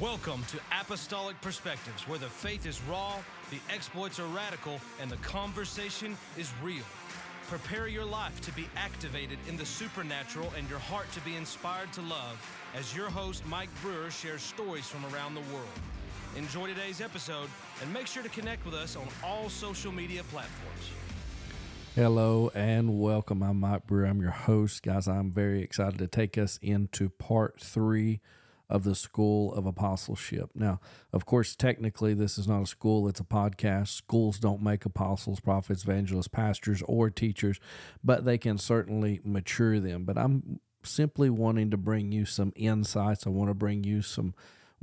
Welcome to Apostolic Perspectives, where the faith is raw, the exploits are radical, and the conversation is real. Prepare your life to be activated in the supernatural and your heart to be inspired to love as your host, Mike Brewer, shares stories from around the world. Enjoy today's episode and make sure to connect with us on all social media platforms. Hello and welcome. I'm Mike Brewer. I'm your host. Guys, I'm very excited to take us into part three of the School of Apostleship. Now, of course, technically, this is not a school, it's a podcast. Schools don't make apostles, prophets, evangelists, pastors, or teachers, but they can certainly mature them. But I'm simply wanting to bring you some insights. I want to bring you some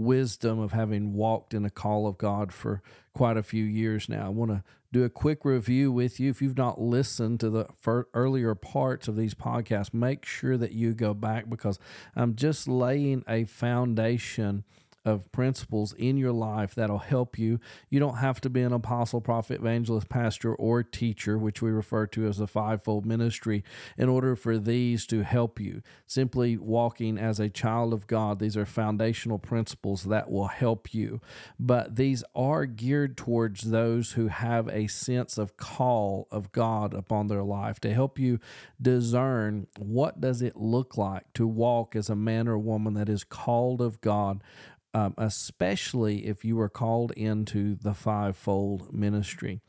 wisdom of having walked in a call of God for quite a few years now. I want to do a quick review with you. If you've not listened to the earlier parts of these podcasts, make sure that you go back because I'm just laying a foundation of principles in your life that'll help you. You don't have to be an apostle, prophet, evangelist, pastor, or teacher, which we refer to as the fivefold ministry, in order for these to help you. Simply walking as a child of God, these are foundational principles that will help you. But these are geared towards those who have a sense of call of God upon their life to help you discern what does it look like to walk as a man or woman that is called of God um, especially if you are called into the fivefold ministry.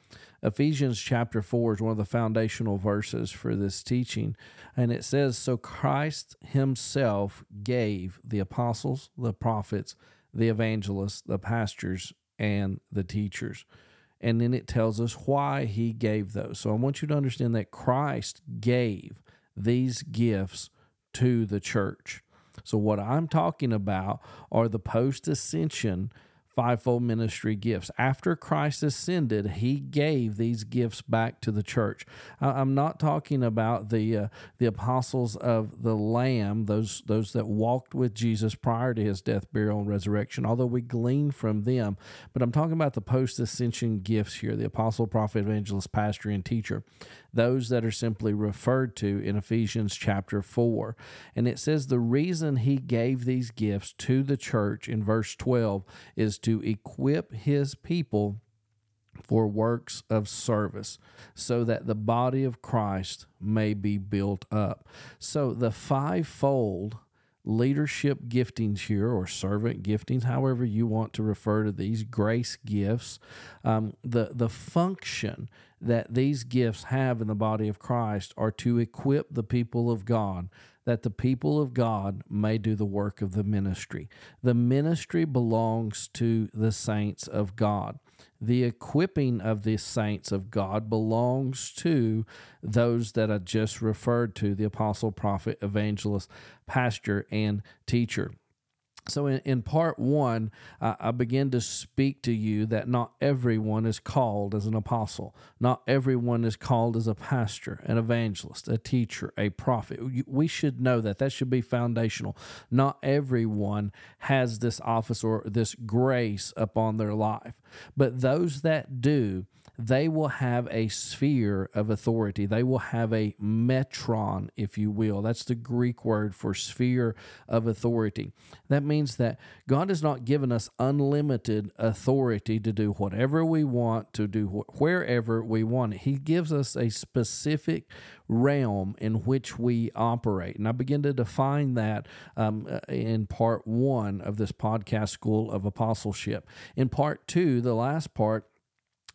Ephesians chapter 4 is one of the foundational verses for this teaching. And it says, So Christ himself gave the apostles, the prophets, the evangelists, the pastors, and the teachers. And then it tells us why he gave those. So I want you to understand that Christ gave these gifts to the church. So, what I'm talking about are the post ascension fivefold ministry gifts. After Christ ascended, he gave these gifts back to the church. I'm not talking about the uh, the apostles of the Lamb, those those that walked with Jesus prior to his death, burial, and resurrection, although we glean from them. But I'm talking about the post ascension gifts here: the apostle, prophet, evangelist, pastor, and teacher. Those that are simply referred to in Ephesians chapter four, and it says the reason he gave these gifts to the church in verse 12 is to equip his people for works of service so that the body of Christ may be built up. So the fivefold leadership giftings here or servant giftings however you want to refer to these grace gifts um, the the function that these gifts have in the body of christ are to equip the people of god that the people of God may do the work of the ministry. The ministry belongs to the saints of God. The equipping of the saints of God belongs to those that I just referred to the apostle, prophet, evangelist, pastor, and teacher. So, in, in part one, I begin to speak to you that not everyone is called as an apostle. Not everyone is called as a pastor, an evangelist, a teacher, a prophet. We should know that. That should be foundational. Not everyone has this office or this grace upon their life. But those that do, they will have a sphere of authority. They will have a metron, if you will. That's the Greek word for sphere of authority. That means that God has not given us unlimited authority to do whatever we want, to do wherever we want. He gives us a specific realm in which we operate. And I begin to define that um, uh, in part one of this podcast, School of Apostleship. In part two, the last part,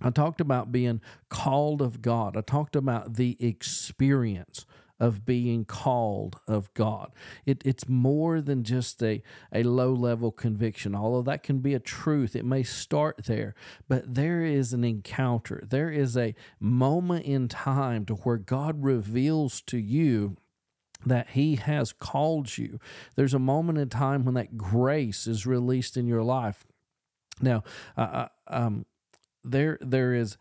I talked about being called of God. I talked about the experience of being called of God. It, it's more than just a, a low level conviction, although that can be a truth. It may start there, but there is an encounter. There is a moment in time to where God reveals to you that he has called you. There's a moment in time when that grace is released in your life. Now, uh, um, there there is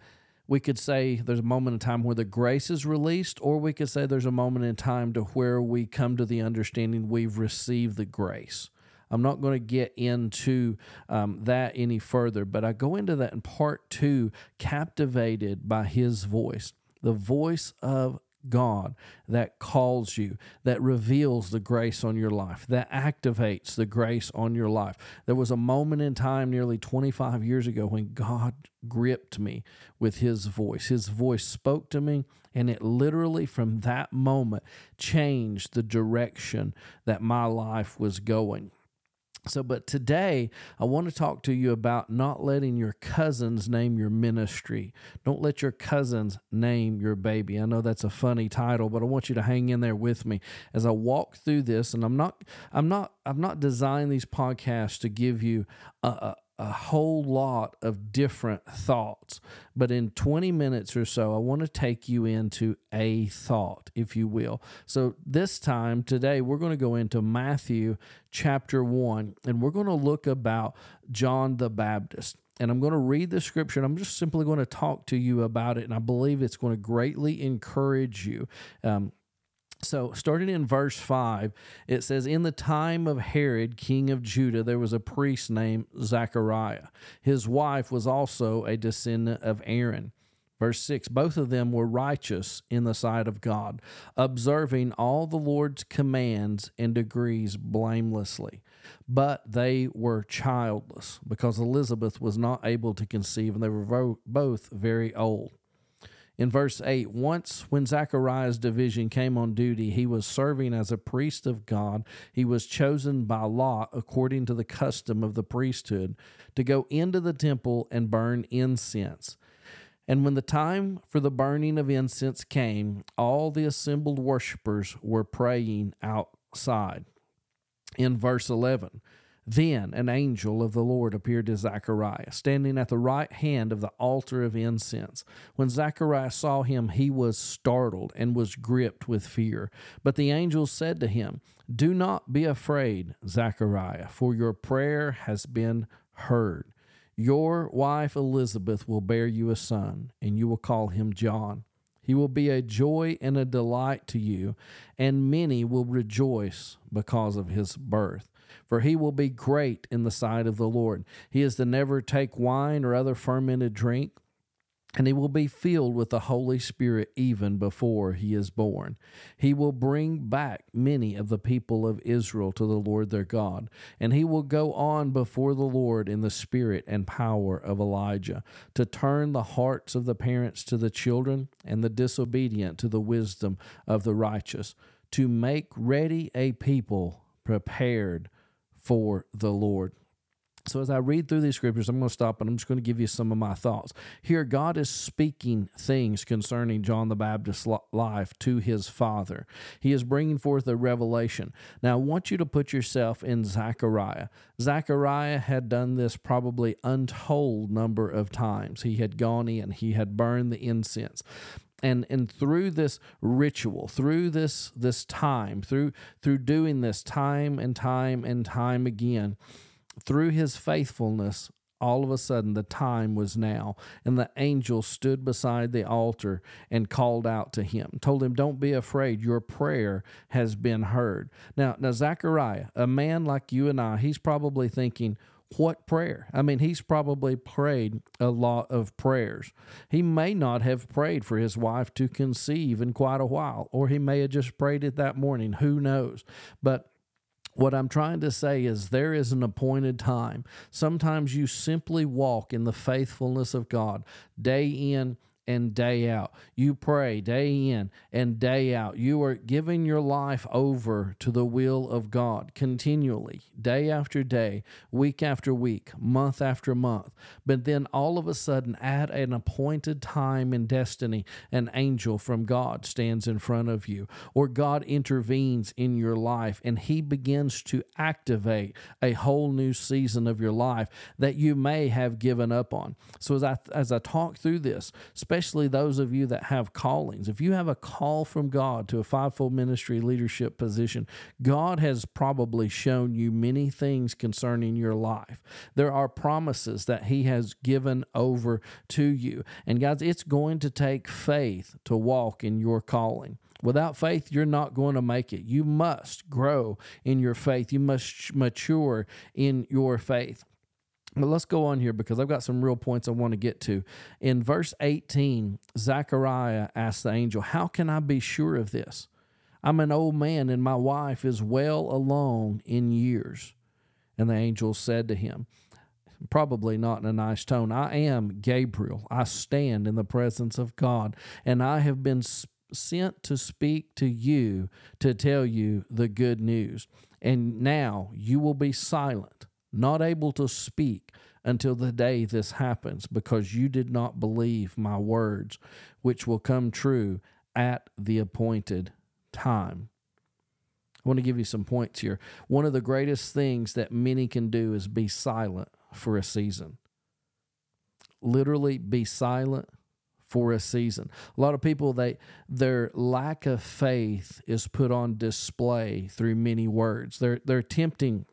we could say there's a moment in time where the grace is released, or we could say there's a moment in time to where we come to the understanding we've received the grace. I'm not going to get into um, that any further, but I go into that in part two, captivated by his voice, the voice of God that calls you, that reveals the grace on your life, that activates the grace on your life. There was a moment in time nearly 25 years ago when God gripped me with his voice. His voice spoke to me, and it literally, from that moment, changed the direction that my life was going. So, but today I want to talk to you about not letting your cousins name your ministry. Don't let your cousins name your baby. I know that's a funny title, but I want you to hang in there with me as I walk through this. And I'm not, I'm not, I've not designed these podcasts to give you a, a a whole lot of different thoughts. But in 20 minutes or so, I want to take you into a thought, if you will. So, this time, today, we're going to go into Matthew chapter 1, and we're going to look about John the Baptist. And I'm going to read the scripture, and I'm just simply going to talk to you about it. And I believe it's going to greatly encourage you. Um, so, starting in verse 5, it says, In the time of Herod, king of Judah, there was a priest named Zachariah. His wife was also a descendant of Aaron. Verse 6 Both of them were righteous in the sight of God, observing all the Lord's commands and degrees blamelessly. But they were childless, because Elizabeth was not able to conceive, and they were both very old in verse 8 once when zachariah's division came on duty he was serving as a priest of god. He was chosen by lot according to the custom of the priesthood to go into the temple and burn incense. And when the time for the burning of incense came all the assembled worshippers were praying outside. In verse 11 then an angel of the Lord appeared to Zechariah, standing at the right hand of the altar of incense. When Zechariah saw him, he was startled and was gripped with fear. But the angel said to him, Do not be afraid, Zechariah, for your prayer has been heard. Your wife Elizabeth will bear you a son, and you will call him John. He will be a joy and a delight to you, and many will rejoice because of his birth for he will be great in the sight of the Lord. He is to never take wine or other fermented drink, and he will be filled with the Holy Spirit even before he is born. He will bring back many of the people of Israel to the Lord their God, and he will go on before the Lord in the spirit and power of Elijah, to turn the hearts of the parents to the children, and the disobedient to the wisdom of the righteous, to make ready a people prepared for the Lord. So, as I read through these scriptures, I'm going to stop and I'm just going to give you some of my thoughts. Here, God is speaking things concerning John the Baptist's life to his father. He is bringing forth a revelation. Now, I want you to put yourself in Zechariah. Zechariah had done this probably untold number of times. He had gone in, he had burned the incense and and through this ritual through this this time through through doing this time and time and time again through his faithfulness all of a sudden the time was now. And the angel stood beside the altar and called out to him told him don't be afraid. Your prayer has been heard. Now now zechariah a man like you and i he's probably thinking what prayer? I mean, he's probably prayed a lot of prayers. He may not have prayed for his wife to conceive in quite a while, or he may have just prayed it that morning. Who knows? But what I'm trying to say is there is an appointed time. Sometimes you simply walk in the faithfulness of God day in and day out. You pray day in and day out. You are giving your life over to the will of God continually, day after day, week after week, month after month. But then all of a sudden, at an appointed time in destiny, an angel from God stands in front of you, or God intervenes in your life and He begins to activate a whole new season of your life that you may have given up on. So as I as I talk through this, especially especially those of you that have callings. If you have a call from God to a fivefold ministry leadership position, God has probably shown you many things concerning your life. There are promises that He has given over to you. And guys, it's going to take faith to walk in your calling. Without faith, you're not going to make it. You must grow in your faith. You must mature in your faith. But let's go on here because I've got some real points I want to get to. In verse 18, Zechariah asked the angel, How can I be sure of this? I'm an old man and my wife is well along in years. And the angel said to him, probably not in a nice tone, I am Gabriel. I stand in the presence of God, and I have been sent to speak to you to tell you the good news. And now you will be silent, not able to speak until the day this happens, because you did not believe my words, which will come true at the appointed time. I want to give you some points here. One of the greatest things that many can do is be silent for a season. Literally be silent for a season. A lot of people they their lack of faith is put on display through many words. They're they're attempting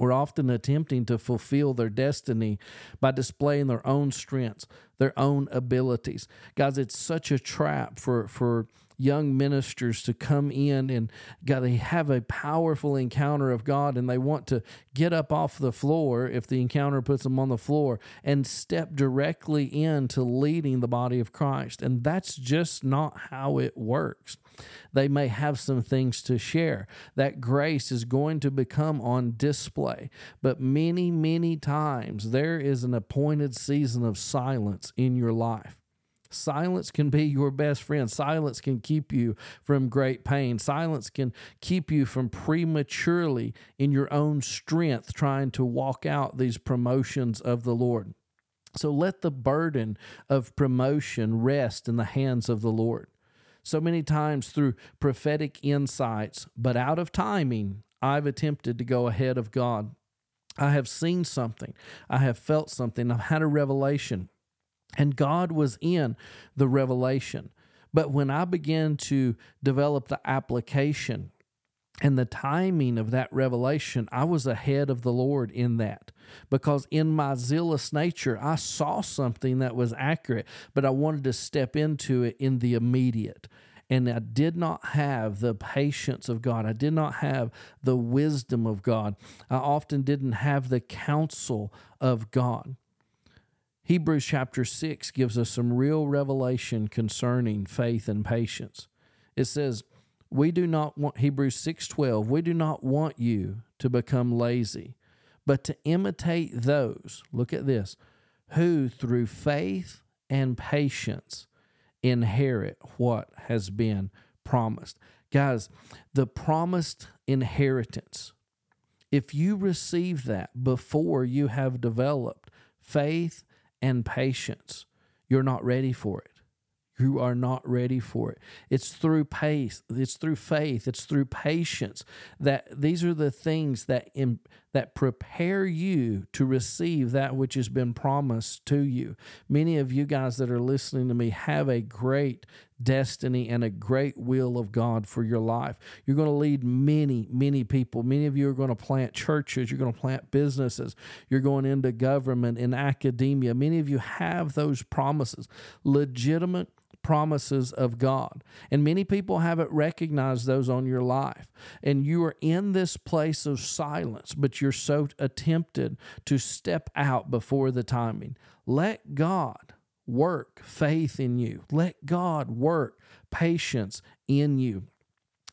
or often attempting to fulfill their destiny by displaying their own strengths, their own abilities. Guys, it's such a trap for for young ministers to come in and God, they have a powerful encounter of God and they want to get up off the floor if the encounter puts them on the floor and step directly into leading the body of Christ. And that's just not how it works. They may have some things to share. That grace is going to become on display. But many, many times there is an appointed season of silence in your life. Silence can be your best friend. Silence can keep you from great pain. Silence can keep you from prematurely, in your own strength, trying to walk out these promotions of the Lord. So let the burden of promotion rest in the hands of the Lord. So many times through prophetic insights, but out of timing, I've attempted to go ahead of God. I have seen something. I have felt something. I've had a revelation. And God was in the revelation. But when I began to develop the application and the timing of that revelation, I was ahead of the Lord in that. Because in my zealous nature, I saw something that was accurate, but I wanted to step into it in the immediate. And I did not have the patience of God. I did not have the wisdom of God. I often didn't have the counsel of God. Hebrews chapter 6 gives us some real revelation concerning faith and patience. It says, "We do not want Hebrews 6:12, we do not want you to become lazy, but to imitate those, look at this, who through faith and patience inherit what has been promised." Guys, the promised inheritance, if you receive that before you have developed faith and patience. You're not ready for it. You are not ready for it. It's through pace, it's through faith, it's through patience that these are the things that in, that prepare you to receive that which has been promised to you. Many of you guys that are listening to me have a great destiny and a great will of God for your life. You're going to lead many, many people. Many of you are going to plant churches, you're going to plant businesses, you're going into government in academia. Many of you have those promises, legitimate promises of God. And many people haven't recognized those on your life. And you are in this place of silence, but you're so tempted to step out before the timing. Let God work faith in you. Let God work patience in you.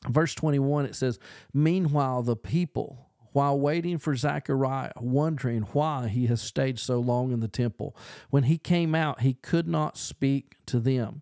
Verse 21, it says, Meanwhile, the people, while waiting for Zechariah, wondering why he has stayed so long in the temple, when he came out, he could not speak to them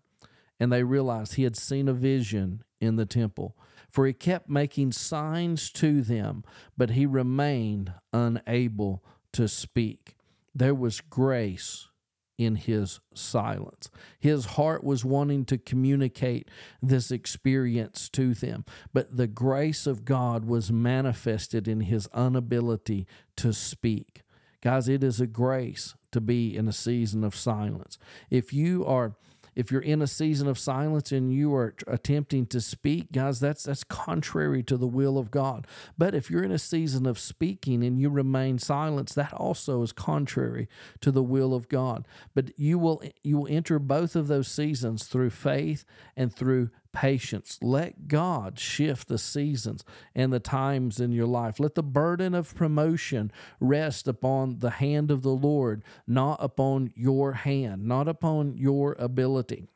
and they realized he had seen a vision in the temple. For he kept making signs to them, but he remained unable to speak. There was grace in his silence. His heart was wanting to communicate this experience to them, but the grace of God was manifested in his inability to speak. Guys, it is a grace to be in a season of silence. If you are if you're in a season of silence and you are attempting to speak, guys, that's that's contrary to the will of God. But if you're in a season of speaking and you remain silent, that also is contrary to the will of God. But you will you will enter both of those seasons through faith and through patience. Let God shift the seasons and the times in your life. Let the burden of promotion rest upon the hand of the Lord, not upon your hand, not upon your ability.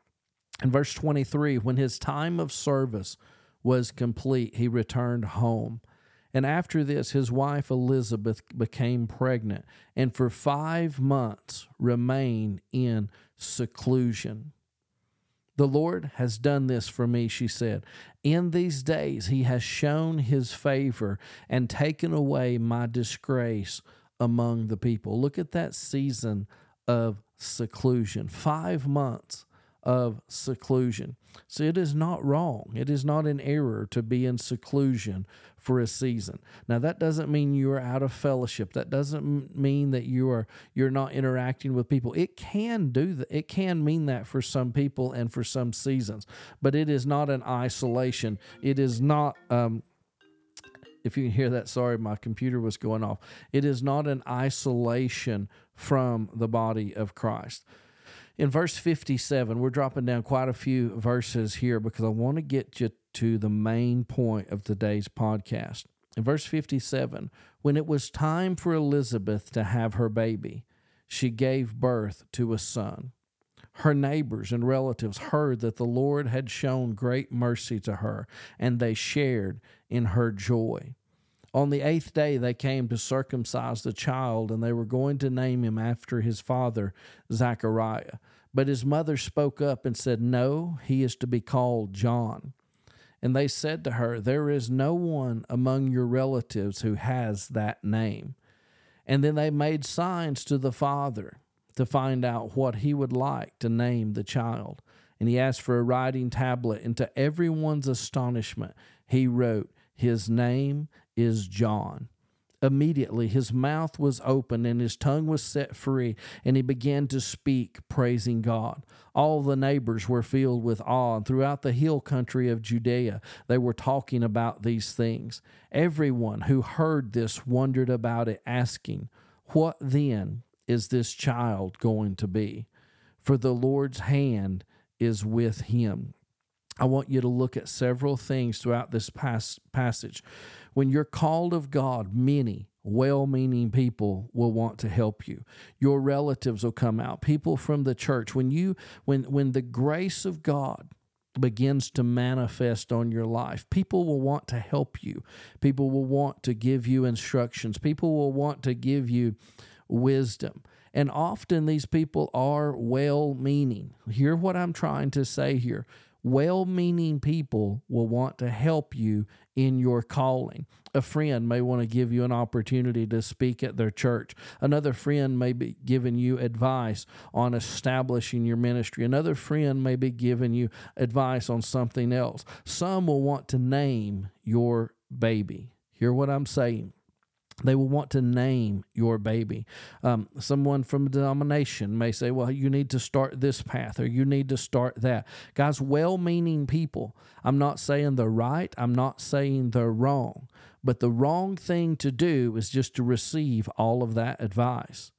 In verse 23, when his time of service was complete, he returned home. And after this, his wife Elizabeth became pregnant and for five months remained in seclusion. The Lord has done this for me, she said. In these days, He has shown His favor and taken away my disgrace among the people. Look at that season of seclusion. Five months of seclusion. So it is not wrong. It is not an error to be in seclusion for a season. Now that doesn't mean you are out of fellowship. That doesn't mean that you are you're not interacting with people. It can do that. It can mean that for some people and for some seasons, but it is not an isolation. It is not um, if you can hear that, sorry, my computer was going off. It is not an isolation from the body of Christ in verse 57, we're dropping down quite a few verses here because I want to get you to the main point of today's podcast. In verse 57, when it was time for Elizabeth to have her baby, she gave birth to a son. Her neighbors and relatives heard that the Lord had shown great mercy to her, and they shared in her joy. On the eighth day, they came to circumcise the child, and they were going to name him after his father, Zachariah. But his mother spoke up and said, No, he is to be called John. And they said to her, There is no one among your relatives who has that name. And then they made signs to the father to find out what he would like to name the child. And he asked for a writing tablet, and to everyone's astonishment, he wrote, His name is John. Immediately his mouth was opened and his tongue was set free, and he began to speak, praising God. All the neighbors were filled with awe, and throughout the hill country of Judea they were talking about these things. Everyone who heard this wondered about it, asking, What then is this child going to be? For the Lord's hand is with him. I want you to look at several things throughout this pas- passage. When you're called of God, many well meaning people will want to help you. Your relatives will come out, people from the church. When you when when the grace of God begins to manifest on your life. People will want to help you. People will want to give you instructions. People will want to give you wisdom. And often these people are well meaning. Hear what I'm trying to say here well meaning people will want to help you in your calling. A friend may want to give you an opportunity to speak at their church. Another friend may be giving you advice on establishing your ministry. Another friend may be giving you advice on something else. Some will want to name your baby. Hear what I'm saying? They will want to name your baby. Um, someone from a denomination may say, Well, you need to start this path or you need to start that. Guys, well meaning people, I'm not saying they're right, I'm not saying they're wrong, but the wrong thing to do is just to receive all of that advice.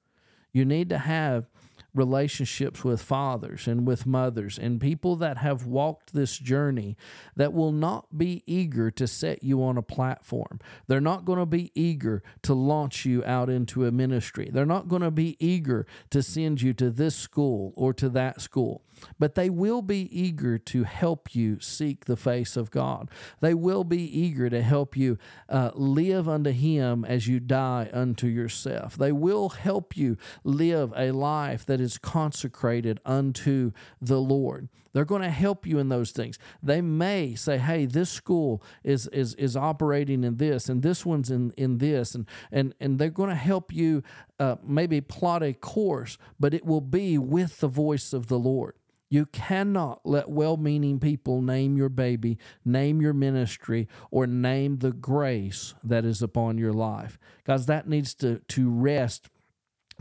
You need to have relationships with fathers and with mothers and people that have walked this journey that will not be eager to set you on a platform. They're not going to be eager to launch you out into a ministry. They're not going to be eager to send you to this school or to that school but they will be eager to help you seek the face of God. They will be eager to help you uh, live unto Him as you die unto yourself. They will help you live a life that is consecrated unto the Lord. They're going to help you in those things. They may say, "Hey, this school is is is operating in this, and this one's in in this," and and and they're going to help you uh, maybe plot a course, but it will be with the voice of the Lord. You cannot let well meaning people name your baby, name your ministry, or name the grace that is upon your life. Guys, that needs to, to rest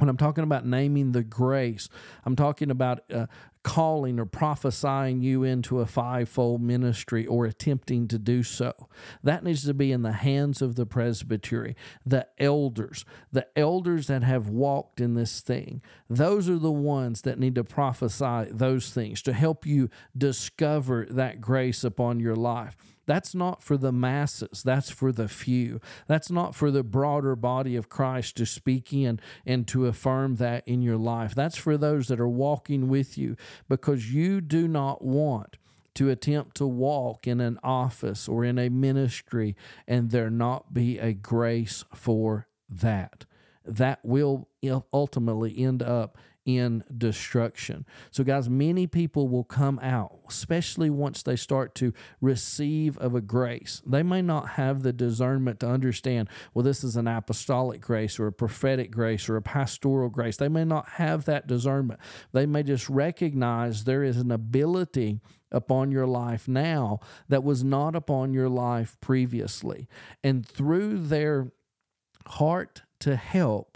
when I'm talking about naming the grace, I'm talking about uh, calling or prophesying you into a fivefold ministry or attempting to do so. That needs to be in the hands of the presbytery, the elders, the elders that have walked in this thing. Those are the ones that need to prophesy those things to help you discover that grace upon your life. That's not for the masses. That's for the few. That's not for the broader body of Christ to speak in and to affirm that in your life. That's for those that are walking with you because you do not want to attempt to walk in an office or in a ministry and there not be a grace for that. That will ultimately end up in destruction. So, guys, many people will come out, especially once they start to receive of a grace. They may not have the discernment to understand, well, this is an apostolic grace or a prophetic grace or a pastoral grace. They may not have that discernment. They may just recognize there is an ability upon your life now that was not upon your life previously. And through their heart to help,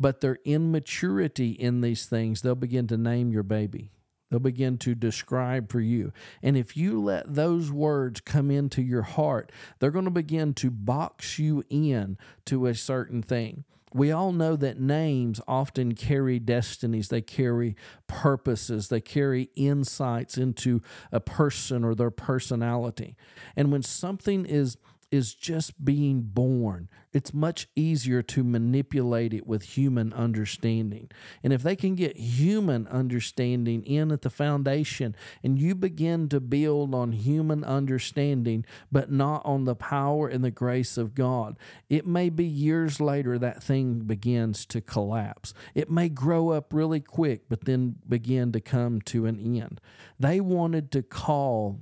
but their immaturity in these things, they'll begin to name your baby. They'll begin to describe for you. And if you let those words come into your heart, they're going to begin to box you in to a certain thing. We all know that names often carry destinies, they carry purposes, they carry insights into a person or their personality. And when something is is just being born. It's much easier to manipulate it with human understanding. And if they can get human understanding in at the foundation and you begin to build on human understanding, but not on the power and the grace of God, it may be years later that thing begins to collapse. It may grow up really quick, but then begin to come to an end. They wanted to call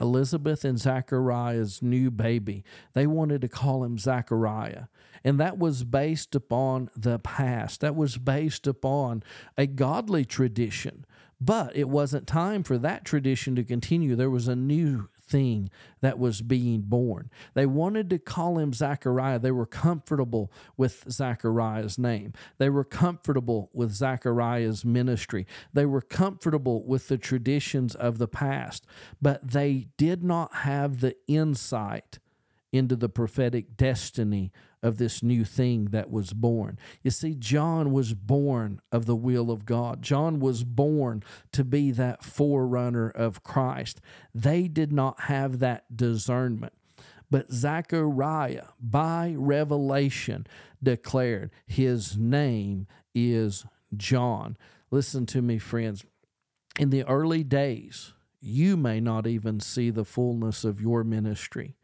Elizabeth and Zachariah's new baby. They wanted to call him Zachariah. And that was based upon the past, that was based upon a godly tradition. But it wasn't time for that tradition to continue. There was a new thing that was being born. They wanted to call him Zachariah. They were comfortable with Zachariah's name. They were comfortable with Zachariah's ministry. They were comfortable with the traditions of the past, but they did not have the insight into the prophetic destiny of this new thing that was born. You see, John was born of the will of God. John was born to be that forerunner of Christ. They did not have that discernment. But Zechariah, by revelation, declared his name is John. Listen to me, friends. In the early days, you may not even see the fullness of your ministry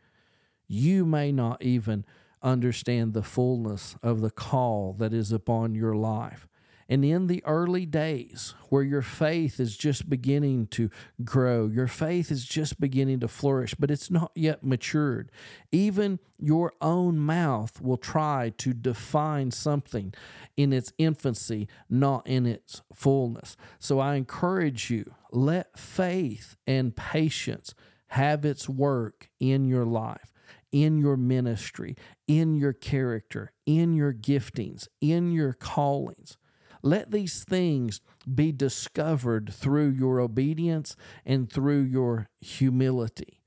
you may not even understand the fullness of the call that is upon your life. And in the early days where your faith is just beginning to grow, your faith is just beginning to flourish, but it's not yet matured, even your own mouth will try to define something in its infancy, not in its fullness. So I encourage you let faith and patience have its work in your life in your ministry, in your character, in your giftings, in your callings. Let these things be discovered through your obedience and through your humility.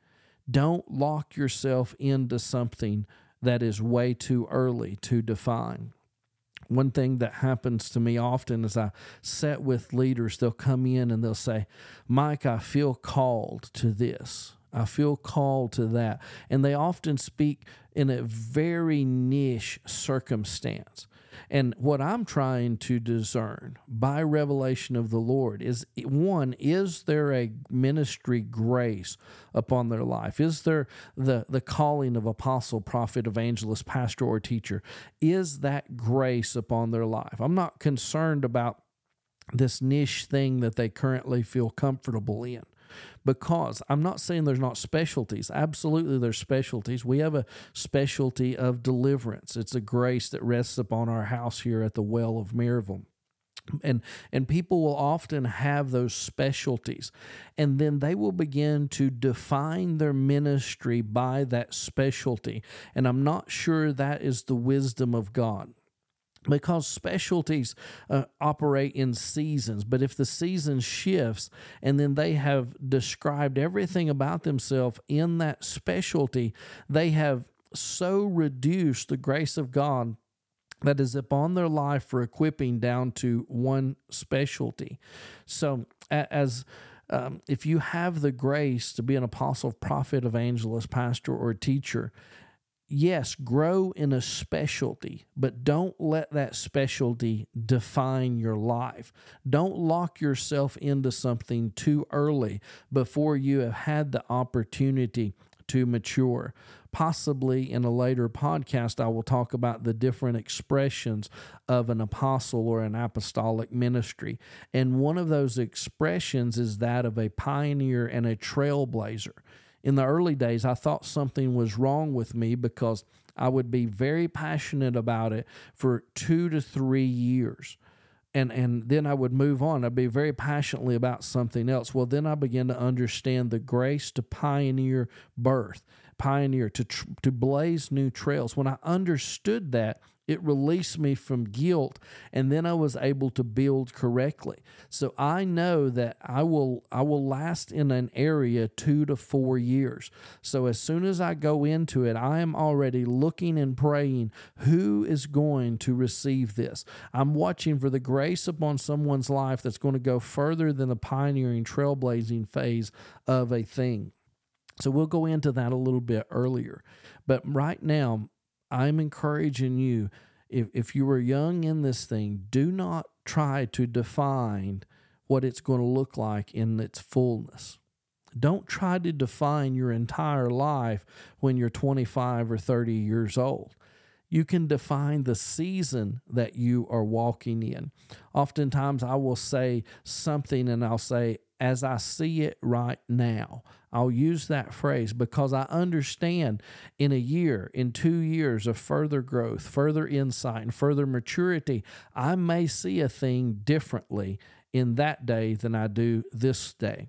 Don't lock yourself into something that is way too early to define. One thing that happens to me often is I sit with leaders, they'll come in and they'll say, Mike, I feel called to this. I feel called to that. And they often speak in a very niche circumstance. And what I'm trying to discern by revelation of the Lord is one, is there a ministry grace upon their life? Is there the, the calling of apostle, prophet, evangelist, pastor, or teacher? Is that grace upon their life? I'm not concerned about this niche thing that they currently feel comfortable in because I'm not saying there's not specialties. Absolutely, there's specialties. We have a specialty of deliverance. It's a grace that rests upon our house here at the Well of Maryville and and people will often have those specialties and then they will begin to define their ministry by that specialty and i'm not sure that is the wisdom of god because specialties uh, operate in seasons. But if the season shifts and then they have described everything about themselves in that specialty they have so reduced the grace of god that is upon their life for equipping down to one specialty. So as um, if you have the grace to be an apostle prophet evangelist pastor or teacher yes, grow in a specialty, but don't let that specialty define your life. Don't lock yourself into something too early before you have had the opportunity to mature. Possibly in a later podcast, I will talk about the different expressions of an apostle or an apostolic ministry. And one of those expressions is that of a pioneer and a trailblazer in the early days, I thought something was wrong with me because I would be very passionate about it for two to three years. And, and then I would move on. I'd be very passionately about something else. Well, then I began to understand the grace to pioneer birth, pioneer to, to blaze new trails. When I understood that, it released me from guilt and then I was able to build correctly. So I know that I will I will last in an area 2 to 4 years. So as soon as I go into it, I am already looking and praying who is going to receive this. I'm watching for the grace upon someone's life that's going to go further than the pioneering trailblazing phase of a thing. So we'll go into that a little bit earlier. But right now, I'm encouraging you, if, if you are young in this thing, do not try to define what it's going to look like in its fullness. Don't try to define your entire life when you're 25 or 30 years old. You can define the season that you are walking in. Oftentimes, I will say something and I'll say, as I see it right now. I'll use that phrase because I understand in a year, in two years of further growth, further insight, and further maturity, I may see a thing differently in that day than I do this day.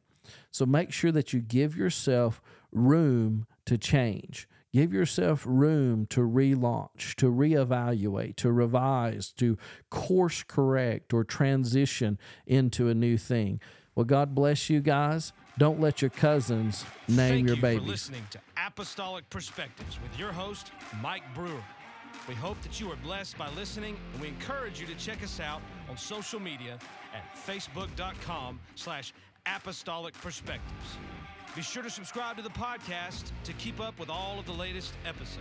So make sure that you give yourself room to change. Give yourself room to relaunch, to reevaluate, to revise, to course correct, or transition into a new thing. Well, God bless you guys. Don't let your cousins name Thank your you babies. for listening to Apostolic Perspectives with your host, Mike Brewer. We hope that you are blessed by listening, and we encourage you to check us out on social media at facebook.com slash apostolic perspectives. Be sure to subscribe to the podcast to keep up with all of the latest episodes.